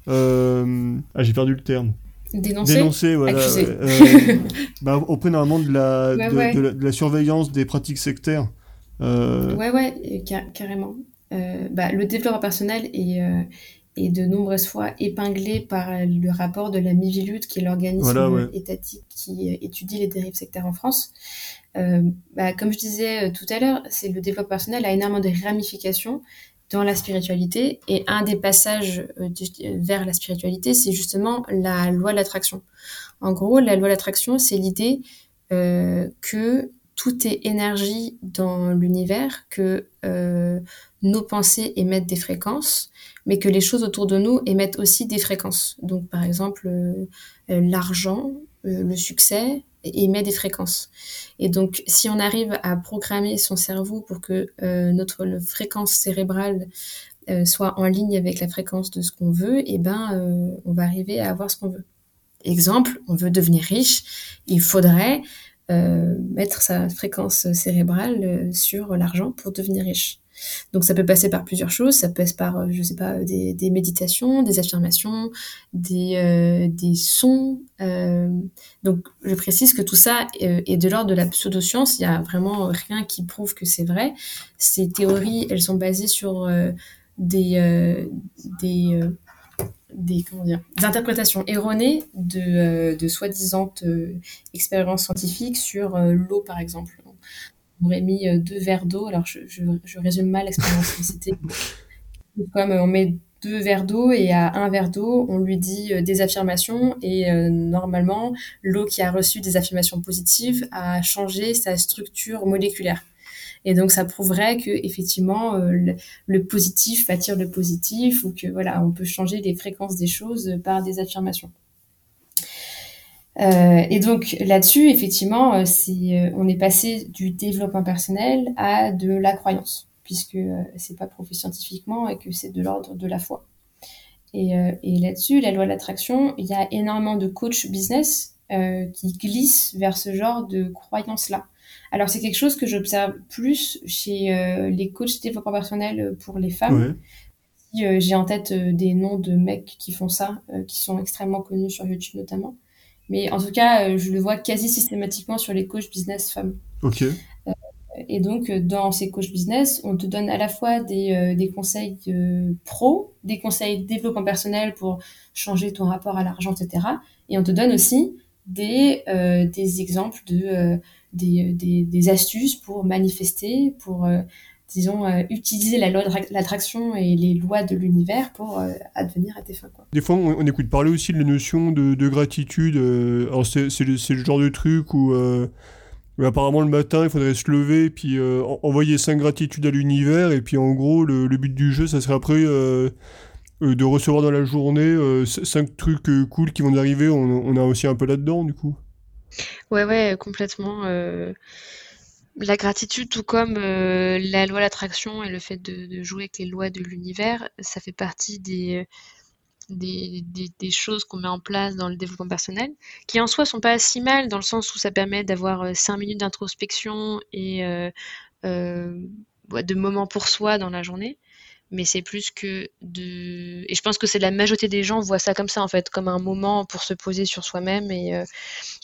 euh, ah, j'ai perdu le terme. Dénoncer. Dénoncer, voilà. Euh, bah, auprès normalement de la, de, la, surveillance des pratiques sectaires. Euh... Ouais, ouais, carrément. Euh, bah, le développement personnel est, est, de nombreuses fois épinglé par le rapport de la Mivilut, qui est l'organisme étatique qui étudie les dérives sectaires en France. Bah, comme je disais tout à l'heure, c'est le développement personnel a énormément de ramifications dans la spiritualité. Et un des passages euh, vers la spiritualité, c'est justement la loi de l'attraction. En gros, la loi de l'attraction, c'est l'idée euh, que tout est énergie dans l'univers, que euh, nos pensées émettent des fréquences, mais que les choses autour de nous émettent aussi des fréquences. Donc, par exemple, l'argent le succès émet des fréquences. Et donc, si on arrive à programmer son cerveau pour que notre fréquence cérébrale soit en ligne avec la fréquence de ce qu'on veut, et eh ben, on va arriver à avoir ce qu'on veut. Exemple, on veut devenir riche, il faudrait euh, mettre sa fréquence cérébrale euh, sur l'argent pour devenir riche. Donc ça peut passer par plusieurs choses, ça passe par, euh, je sais pas, des, méditations, des affirmations, des, des sons. donc je précise que tout ça est de l'ordre de la pseudoscience, il n'y a vraiment rien qui prouve que c'est vrai. Ces théories, elles sont basées sur des, des comment dire, des interprétations erronées de, euh, de soi-disant euh, expériences scientifiques sur euh, l'eau, par exemple. On aurait mis deux verres d'eau, alors je, je, résume mal l'expérience, c'était comme on met deux verres d'eau et à un verre d'eau, on lui dit des affirmations et normalement, l'eau qui a reçu des affirmations positives a changé sa structure moléculaire. Et donc, ça prouverait que effectivement, euh, le, positif attire le positif ou que voilà, on peut changer les fréquences des choses par des affirmations. Euh, et donc là-dessus, effectivement, euh, c'est, on est passé du développement personnel à de la croyance, puisque c'est pas prouvé scientifiquement et que c'est de l'ordre de la foi. Et, et là-dessus, la loi de l'attraction, il y a énormément de coachs business qui glissent vers ce genre de croyance-là. Alors, c'est quelque chose que j'observe plus chez euh, les coachs développement personnel pour les femmes. Euh, j'ai en tête euh, des noms de mecs qui font ça, qui sont extrêmement connus sur YouTube notamment. Mais en tout cas, je le vois quasi systématiquement sur les coachs business femmes. Ok. et donc, dans ces coachs business, on te donne à la fois des, des conseils pro, des conseils développement personnel pour changer ton rapport à l'argent, etc. Et on te donne aussi des, des exemples de des, des, des, astuces pour manifester, pour, euh, disons, euh, utiliser la loi de l'attraction et les lois de l'univers pour euh, advenir à tes fins. Quoi. Des fois, on, écoute parler aussi de la notion de, de gratitude. alors, c'est le, le, genre de truc où, apparemment, le matin, il faudrait se lever et puis envoyer cinq gratitudes à l'univers. Et puis, en gros, le, le, but du jeu, ça serait après de recevoir dans la journée cinq trucs cool qui vont arriver. On, on a aussi un peu là-dedans, du coup. Ouais, ouais, complètement. Euh, la gratitude, tout comme euh, la loi de l'attraction et le fait de, jouer avec les lois de l'univers, ça fait partie des, des, choses qu'on met en place dans le développement personnel, qui en soi sont pas si mal, dans le sens où ça permet d'avoir euh, cinq minutes d'introspection et de moments pour soi dans la journée mais c'est plus que de et je pense que c'est la majorité des gens voient ça comme ça en fait comme un moment pour se poser sur soi-même et, euh,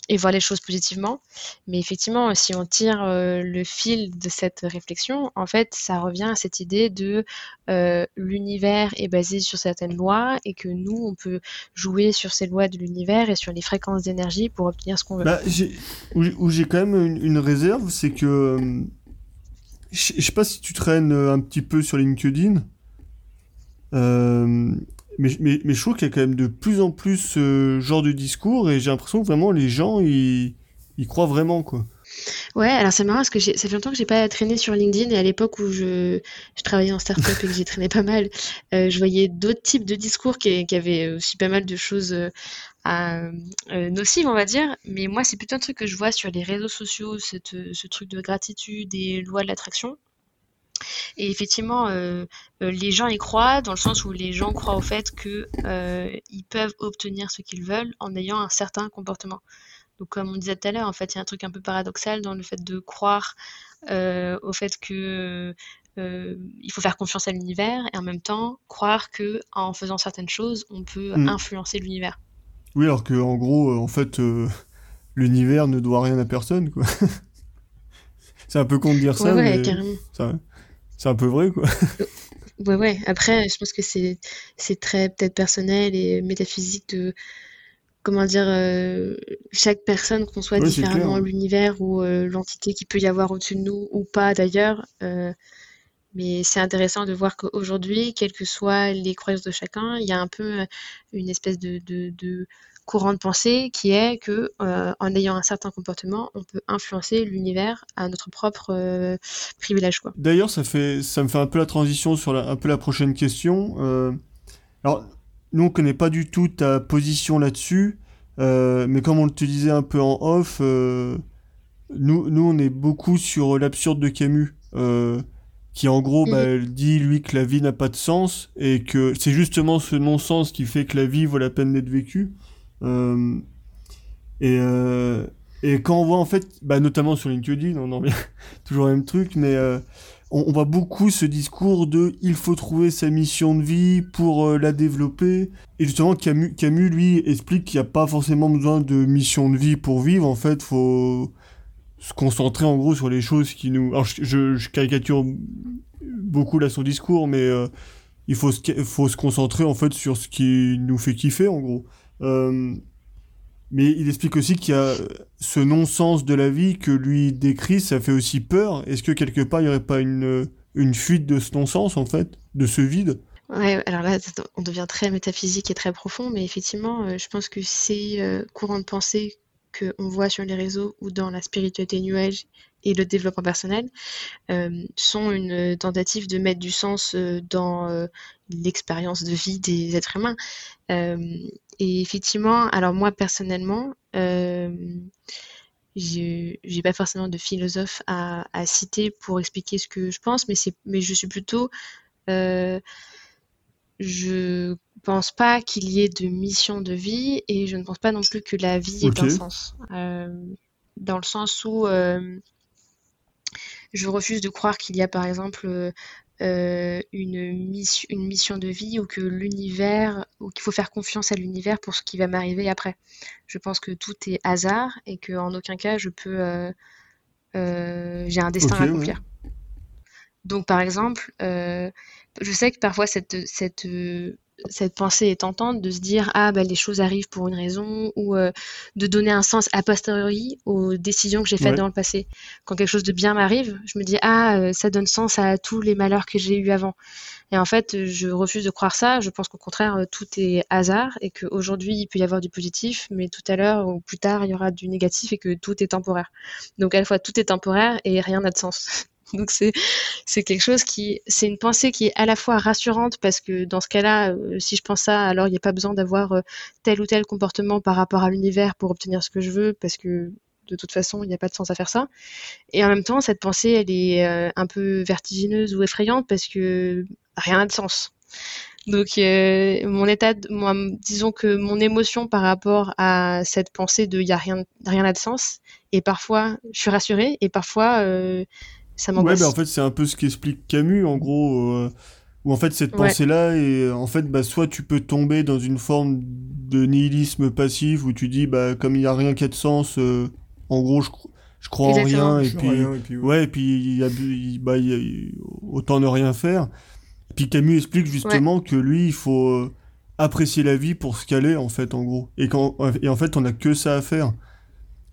et voir les choses positivement. Mais effectivement si on tire euh, le fil de cette réflexion en fait ça revient à cette idée de euh, l'univers est basé sur certaines lois et que nous on peut jouer sur ces lois de l'univers et sur les fréquences d'énergie pour obtenir ce qu'on veut. Bah, où j'ai quand même une, une réserve c'est que je sais pas si tu traînes un petit peu sur LinkedIn euh, mais, mais, mais, je trouve qu'il y a quand même de plus en plus ce genre de discours et j'ai l'impression que vraiment les gens ils, ils croient vraiment quoi. Ouais, alors c'est marrant parce que ça fait longtemps que j'ai pas traîné sur LinkedIn et à l'époque où je, travaillais en startup et que j'ai traîné pas mal, euh, je voyais d'autres types de discours qui, qui, avaient aussi pas mal de choses euh, à, nocives, on va dire. Mais moi, c'est plutôt un truc que je vois sur les réseaux sociaux, cette, ce truc de gratitude et loi de l'attraction. Et effectivement, euh, euh, les gens y croient dans le sens où les gens croient au fait qu'ils euh, peuvent obtenir ce qu'ils veulent en ayant un certain comportement. Donc, comme on disait tout à l'heure, en fait, il y a un truc un peu paradoxal dans le fait de croire au fait que il faut faire confiance à l'univers et en même temps croire que en faisant certaines choses, on peut mm. influencer l'univers. Oui, alors que en gros, en fait, l'univers ne doit rien à personne, quoi. C'est un peu con de dire ça, ouais, carrément. Ça, c'est un peu vrai, quoi. Ouais, ouais. Après, je pense que c'est, c'est très peut-être personnel et métaphysique de, comment dire, euh, chaque personne conçoit différemment l'univers ou euh, l'entité qui peut y avoir au-dessus de nous ou pas d'ailleurs. Euh, mais c'est intéressant de voir qu'aujourd'hui, quelles que soient les croyances de chacun, il y a un peu une espèce de, de, de courant de pensée qui est que euh, en ayant un certain comportement, on peut influencer l'univers à notre propre euh, privilège. Quoi. D'ailleurs, ça fait, ça me fait un peu la transition sur un peu la prochaine question. Euh, alors, nous on connaît pas du tout ta position là-dessus. Mais comme on te disait un peu en off, nous, nous, on est beaucoup sur l'absurde de Camus, qui en gros bah, dit, lui, que la vie n'a pas de sens, et que c'est justement ce non-sens qui fait que la vie vaut la peine d'être vécue. Et, et quand on voit, en fait, bah, notamment sur LinkedIn, on en toujours le même truc, mais on, voit beaucoup ce discours de il faut trouver sa mission de vie pour euh, la développer. Et justement, Camus, lui, explique qu'il n'y a pas forcément besoin de mission de vie pour vivre. En fait, faut se concentrer en gros sur les choses qui nous. Alors, je, caricature beaucoup là son discours, mais euh, il faut se concentrer en fait sur ce qui nous fait kiffer en gros. Euh, mais il explique aussi qu'il y a ce non-sens de la vie que lui décrit, ça fait aussi peur. Est-ce que quelque part il n'y aurait pas une, une fuite de ce non-sens en fait, de ce vide? Ouais, alors là, on devient très métaphysique et très profond, mais effectivement, euh, je pense que ces euh, courants de pensée qu'on voit sur les réseaux ou dans la spiritualité New Age et le développement personnel sont une tentative de mettre du sens dans l'expérience de vie des êtres humains. Et effectivement, alors moi personnellement, euh, je n'ai pas forcément de philosophe à, citer pour expliquer ce que je pense, mais, mais je suis plutôt... Euh, je pense pas qu'il y ait de mission de vie et je ne pense pas non plus que la vie ait un sens. Euh, dans le sens où euh, je refuse de croire qu'il y a par exemple euh, une, mission, une mission de vie ou que l'univers, ou qu'il faut faire confiance à l'univers pour ce qui va m'arriver après. Je pense que tout est hasard et qu'en aucun cas je peux. Euh, euh, j'ai un destin à accomplir. Donc par exemple, je sais que parfois cette, cette cette pensée est tentante de se dire ah bah les choses arrivent pour une raison ou euh, de donner un sens a posteriori aux décisions que j'ai faites dans le passé. Quand quelque chose de bien m'arrive, je me dis ah euh, ça donne sens à tous les malheurs que j'ai eu avant. Et en fait, je refuse de croire ça. Je pense qu'au contraire euh, tout est hasard et qu'aujourd'hui il peut y avoir du positif, mais tout à l'heure ou plus tard il y aura du négatif et que tout est temporaire. Donc à la fois tout est temporaire et rien n'a de sens. Donc c'est quelque chose qui c'est une pensée qui est à la fois rassurante parce que dans ce cas-là, euh, si je pense ça, alors il n'y a pas besoin d'avoir euh, tel ou tel comportement par rapport à l'univers pour obtenir ce que je veux parce que de toute façon, il n'y a pas de sens à faire ça. Et en même temps, cette pensée, elle est euh, un peu vertigineuse ou effrayante parce que rien n'a de sens. Donc, mon état, moi, disons que mon émotion par rapport à cette pensée de il y a rien, rien n'a de sens, et parfois je suis rassurée, et parfois Ouais, bah en fait, c'est un peu ce qu'explique Camus, en gros, euh, où en fait, cette pensée-là, et en fait, bah, soit tu peux tomber dans une forme de nihilisme passif où tu dis, bah, comme il n'y a rien qui a de sens, euh, en gros, je, je crois en rien, et puis, ouais. et puis, y a, bah, autant ne rien faire. Et puis Camus explique justement que lui, il faut euh, apprécier la vie pour ce qu'elle est, en fait, en gros. Et, quand, et en fait, on a que ça à faire.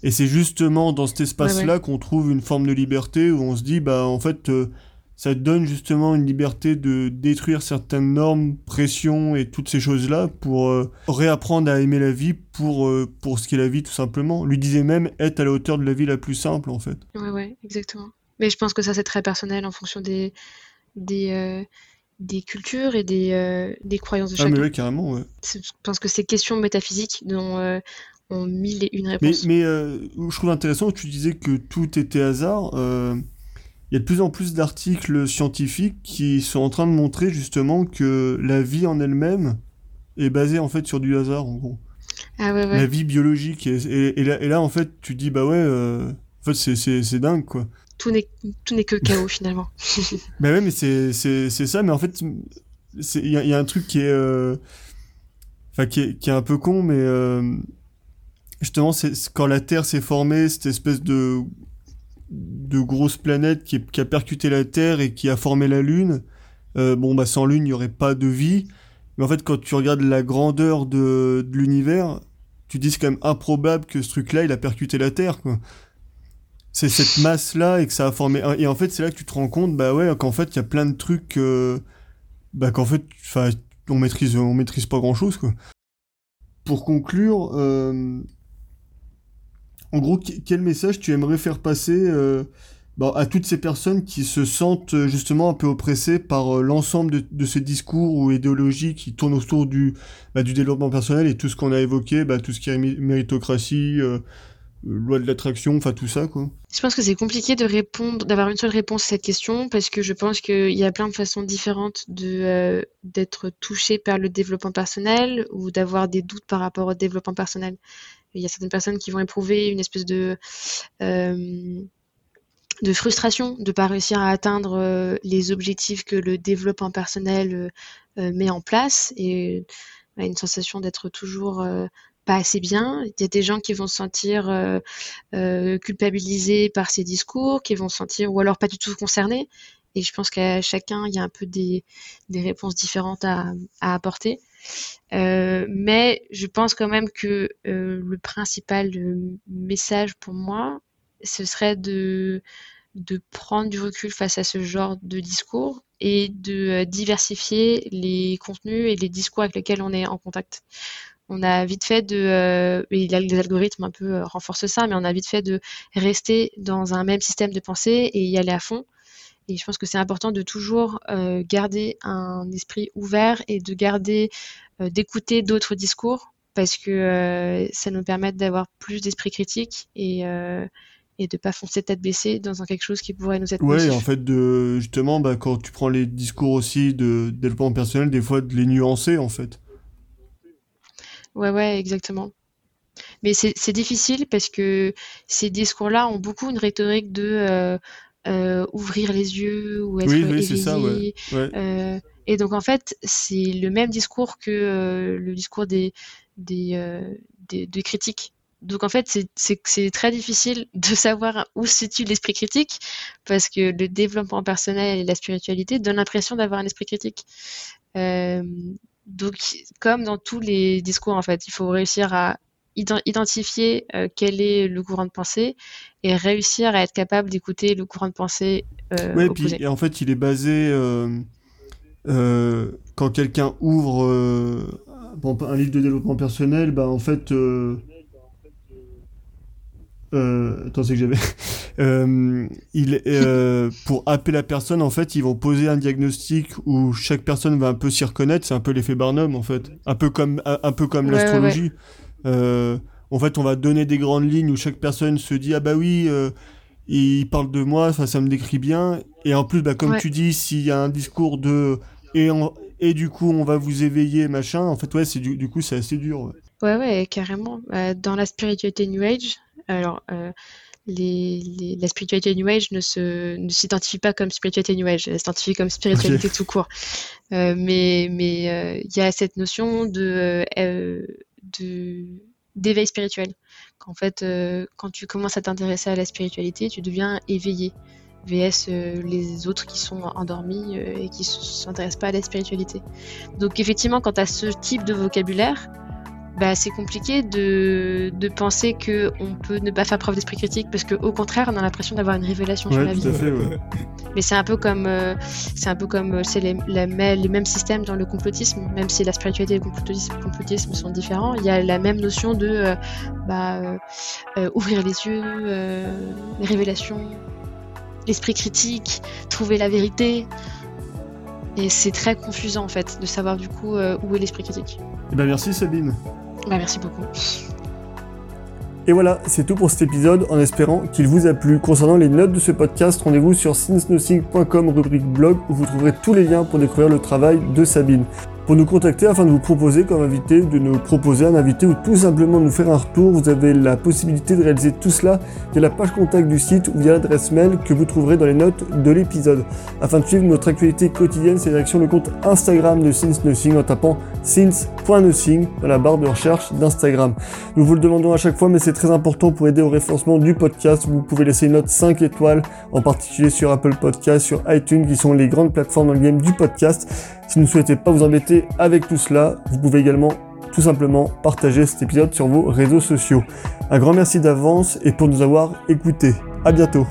Et c'est justement dans cet espace-là qu'on trouve une forme de liberté où on se dit, bah en fait, euh, ça donne justement une liberté de détruire certaines normes, pressions et toutes ces choses-là pour euh, réapprendre à aimer la vie pour, euh, pour ce qu'est la vie tout simplement. Lui disait même être à la hauteur de la vie la plus simple en fait. Ouais, ouais, exactement. Mais je pense que ça c'est très personnel en fonction des, des, des cultures et des, des croyances de chacun. Ah mais carrément, ouais. Je pense que ces questions métaphysiques dont ont mille et une réponses. Mais, mais euh, je trouve intéressant tu disais que tout était hasard. Euh, il y a de plus en plus d'articles scientifiques qui sont en train de montrer justement que la vie en elle-même est basée en fait sur du hasard en gros. Ah ouais, ouais. La vie biologique. Et, et, là, en fait, tu dis, bah ouais, euh, en fait, c'est dingue quoi. Tout n'est que chaos finalement. bah ouais, mais c'est ça, mais en fait, il y, y, a un truc qui est. Enfin, qui, est, qui est un peu con, mais justement, c'est quand la Terre s'est formée, cette espèce de de grosse planète qui, qui, a percuté la Terre et qui a formé la Lune. Euh, bon, bah sans Lune, il n'y aurait pas de vie. Mais en fait, quand tu regardes la grandeur de, de l'univers, tu dis c'est quand même improbable que ce truc-là, il a percuté la Terre, quoi. C'est cette masse-là et que ça a formé. Et en fait, c'est là que tu te rends compte, bah ouais, qu'en fait, il y a plein de trucs, euh... bah qu'en fait, on maîtrise, on maîtrise pas grand-chose, quoi. Pour conclure, euh en gros, quel message tu aimerais faire passer euh, bah, à toutes ces personnes qui se sentent euh, justement un peu oppressées par euh, l'ensemble de, de, ces discours ou idéologies qui tournent autour du, bah, développement personnel et tout ce qu'on a évoqué, bah, tout ce qui est méritocratie, loi de l'attraction, enfin tout ça quoi. Je pense que c'est compliqué de répondre, d'avoir une seule réponse à cette question parce que je pense qu'il y a plein de façons différentes de d'être touché par le développement personnel ou d'avoir des doutes par rapport au développement personnel. Il y a certaines personnes qui vont éprouver une espèce de euh, de frustration de pas réussir à atteindre euh, les objectifs que le développement personnel euh, met en place et une sensation d'être toujours pas assez bien. Il y a des gens qui vont se sentir culpabilisés par ces discours, qui vont se sentir ou alors pas du tout concernés. Et je pense qu'à chacun, il y a un peu des, réponses différentes à apporter. Euh, mais je pense quand même que euh, le principal message pour moi, ce serait de, de prendre du recul face à ce genre de discours et de euh, diversifier les contenus et les discours avec lesquels on est en contact. On a vite fait de, euh, et les algorithmes un peu euh, renforcent ça, mais on a vite fait de rester dans un même système de pensée et y aller à fond. Et je pense que c'est important de toujours garder un esprit ouvert et de garder, d'écouter d'autres discours parce que ça nous permet d'avoir plus d'esprit critique et et de pas foncer tête baissée dans quelque chose qui pourrait nous être ouais en fait de justement bah, quand tu prends les discours aussi de développement personnel des fois de les nuancer en fait. Ouais ouais exactement. Mais c'est difficile parce que ces discours là ont beaucoup une rhétorique de euh, euh, ouvrir les yeux ou être oui, oui, éveillé ça, ouais. Euh, et donc en fait c'est le même discours que le discours des des, des, des critiques donc en fait, c'est très difficile de savoir où se situe l'esprit critique parce que le développement personnel et la spiritualité donnent l'impression d'avoir un esprit critique. Euh, donc comme dans tous les discours, en fait, il faut réussir à identifier euh, quel est le courant de pensée et réussir à être capable d'écouter le courant de pensée euh, ouais, Puis, et en fait, il est basé quand quelqu'un ouvre un livre de développement personnel, bah en fait euh, attends, c'est que j'avais. euh, il, euh, pour appeler la personne, en fait, ils vont poser un diagnostic où chaque personne va un peu s'y reconnaître. C'est un peu l'effet Barnum, en fait. Un peu comme, un, peu comme l'astrologie. Euh, en fait, on va donner des grandes lignes où chaque personne se dit Ah bah oui, euh, il parle de moi, ça me décrit bien. Et en plus, bah, comme tu dis, s'il y a un discours de. Et, et du coup, on va vous éveiller, machin. En fait, ouais, c'est du, du coup, c'est assez dur. Ouais, ouais, carrément. dans la spiritualité New Age, alors, euh, les, la spiritualité New Age ne se ne s'identifie pas comme spiritualité New Age, elle s'identifie comme spiritualité tout court. Euh, mais mais il y a cette notion de d'éveil spirituel. Qu'en fait, quand tu commences à t'intéresser à la spiritualité, tu deviens éveillé. VS les autres qui sont endormis et qui ne s'intéressent pas à la spiritualité. Donc effectivement, quand tu as ce type de vocabulaire, bah, c'est compliqué de, de penser que on peut ne pas faire preuve d'esprit critique parce qu'au contraire on a l'impression d'avoir une révélation sur la vie. Fait, ouais. Mais c'est un peu comme euh, c'est un peu comme euh, c'est les, les, mêmes systèmes dans le complotisme, même si la spiritualité et le complotisme, complotisme sont différents, il y a la même notion de euh, bah, ouvrir les yeux, les révélations, l'esprit critique, trouver la vérité. Et c'est très confusant en fait de savoir du coup où est l'esprit critique. Eh ben merci Sabine. Bah, merci beaucoup. Et voilà, c'est tout pour cet épisode en espérant qu'il vous a plu. Concernant les notes de ce podcast, rendez-vous sur since-nothing.com rubrique blog où vous trouverez tous les liens pour découvrir le travail de Sabine pour nous contacter afin de vous proposer comme invité, de nous proposer un invité ou tout simplement nous faire un retour. Vous avez la possibilité de réaliser tout cela via la page contact du site ou via l'adresse mail que vous trouverez dans les notes de l'épisode. Afin de suivre notre actualité quotidienne, c'est direction le compte Instagram de Since Nothing en tapant since.nothing dans la barre de recherche d'Instagram. Nous vous le demandons à chaque fois, mais c'est très important pour aider au référencement du podcast. Vous pouvez laisser une note 5 étoiles, en particulier sur Apple Podcast, sur iTunes, qui sont les grandes plateformes dans le game du podcast. Si vous ne souhaitez pas vous embêter avec tout cela, vous pouvez également tout simplement partager cet épisode sur vos réseaux sociaux. Un grand merci d'avance et pour nous avoir écoutés. À bientôt.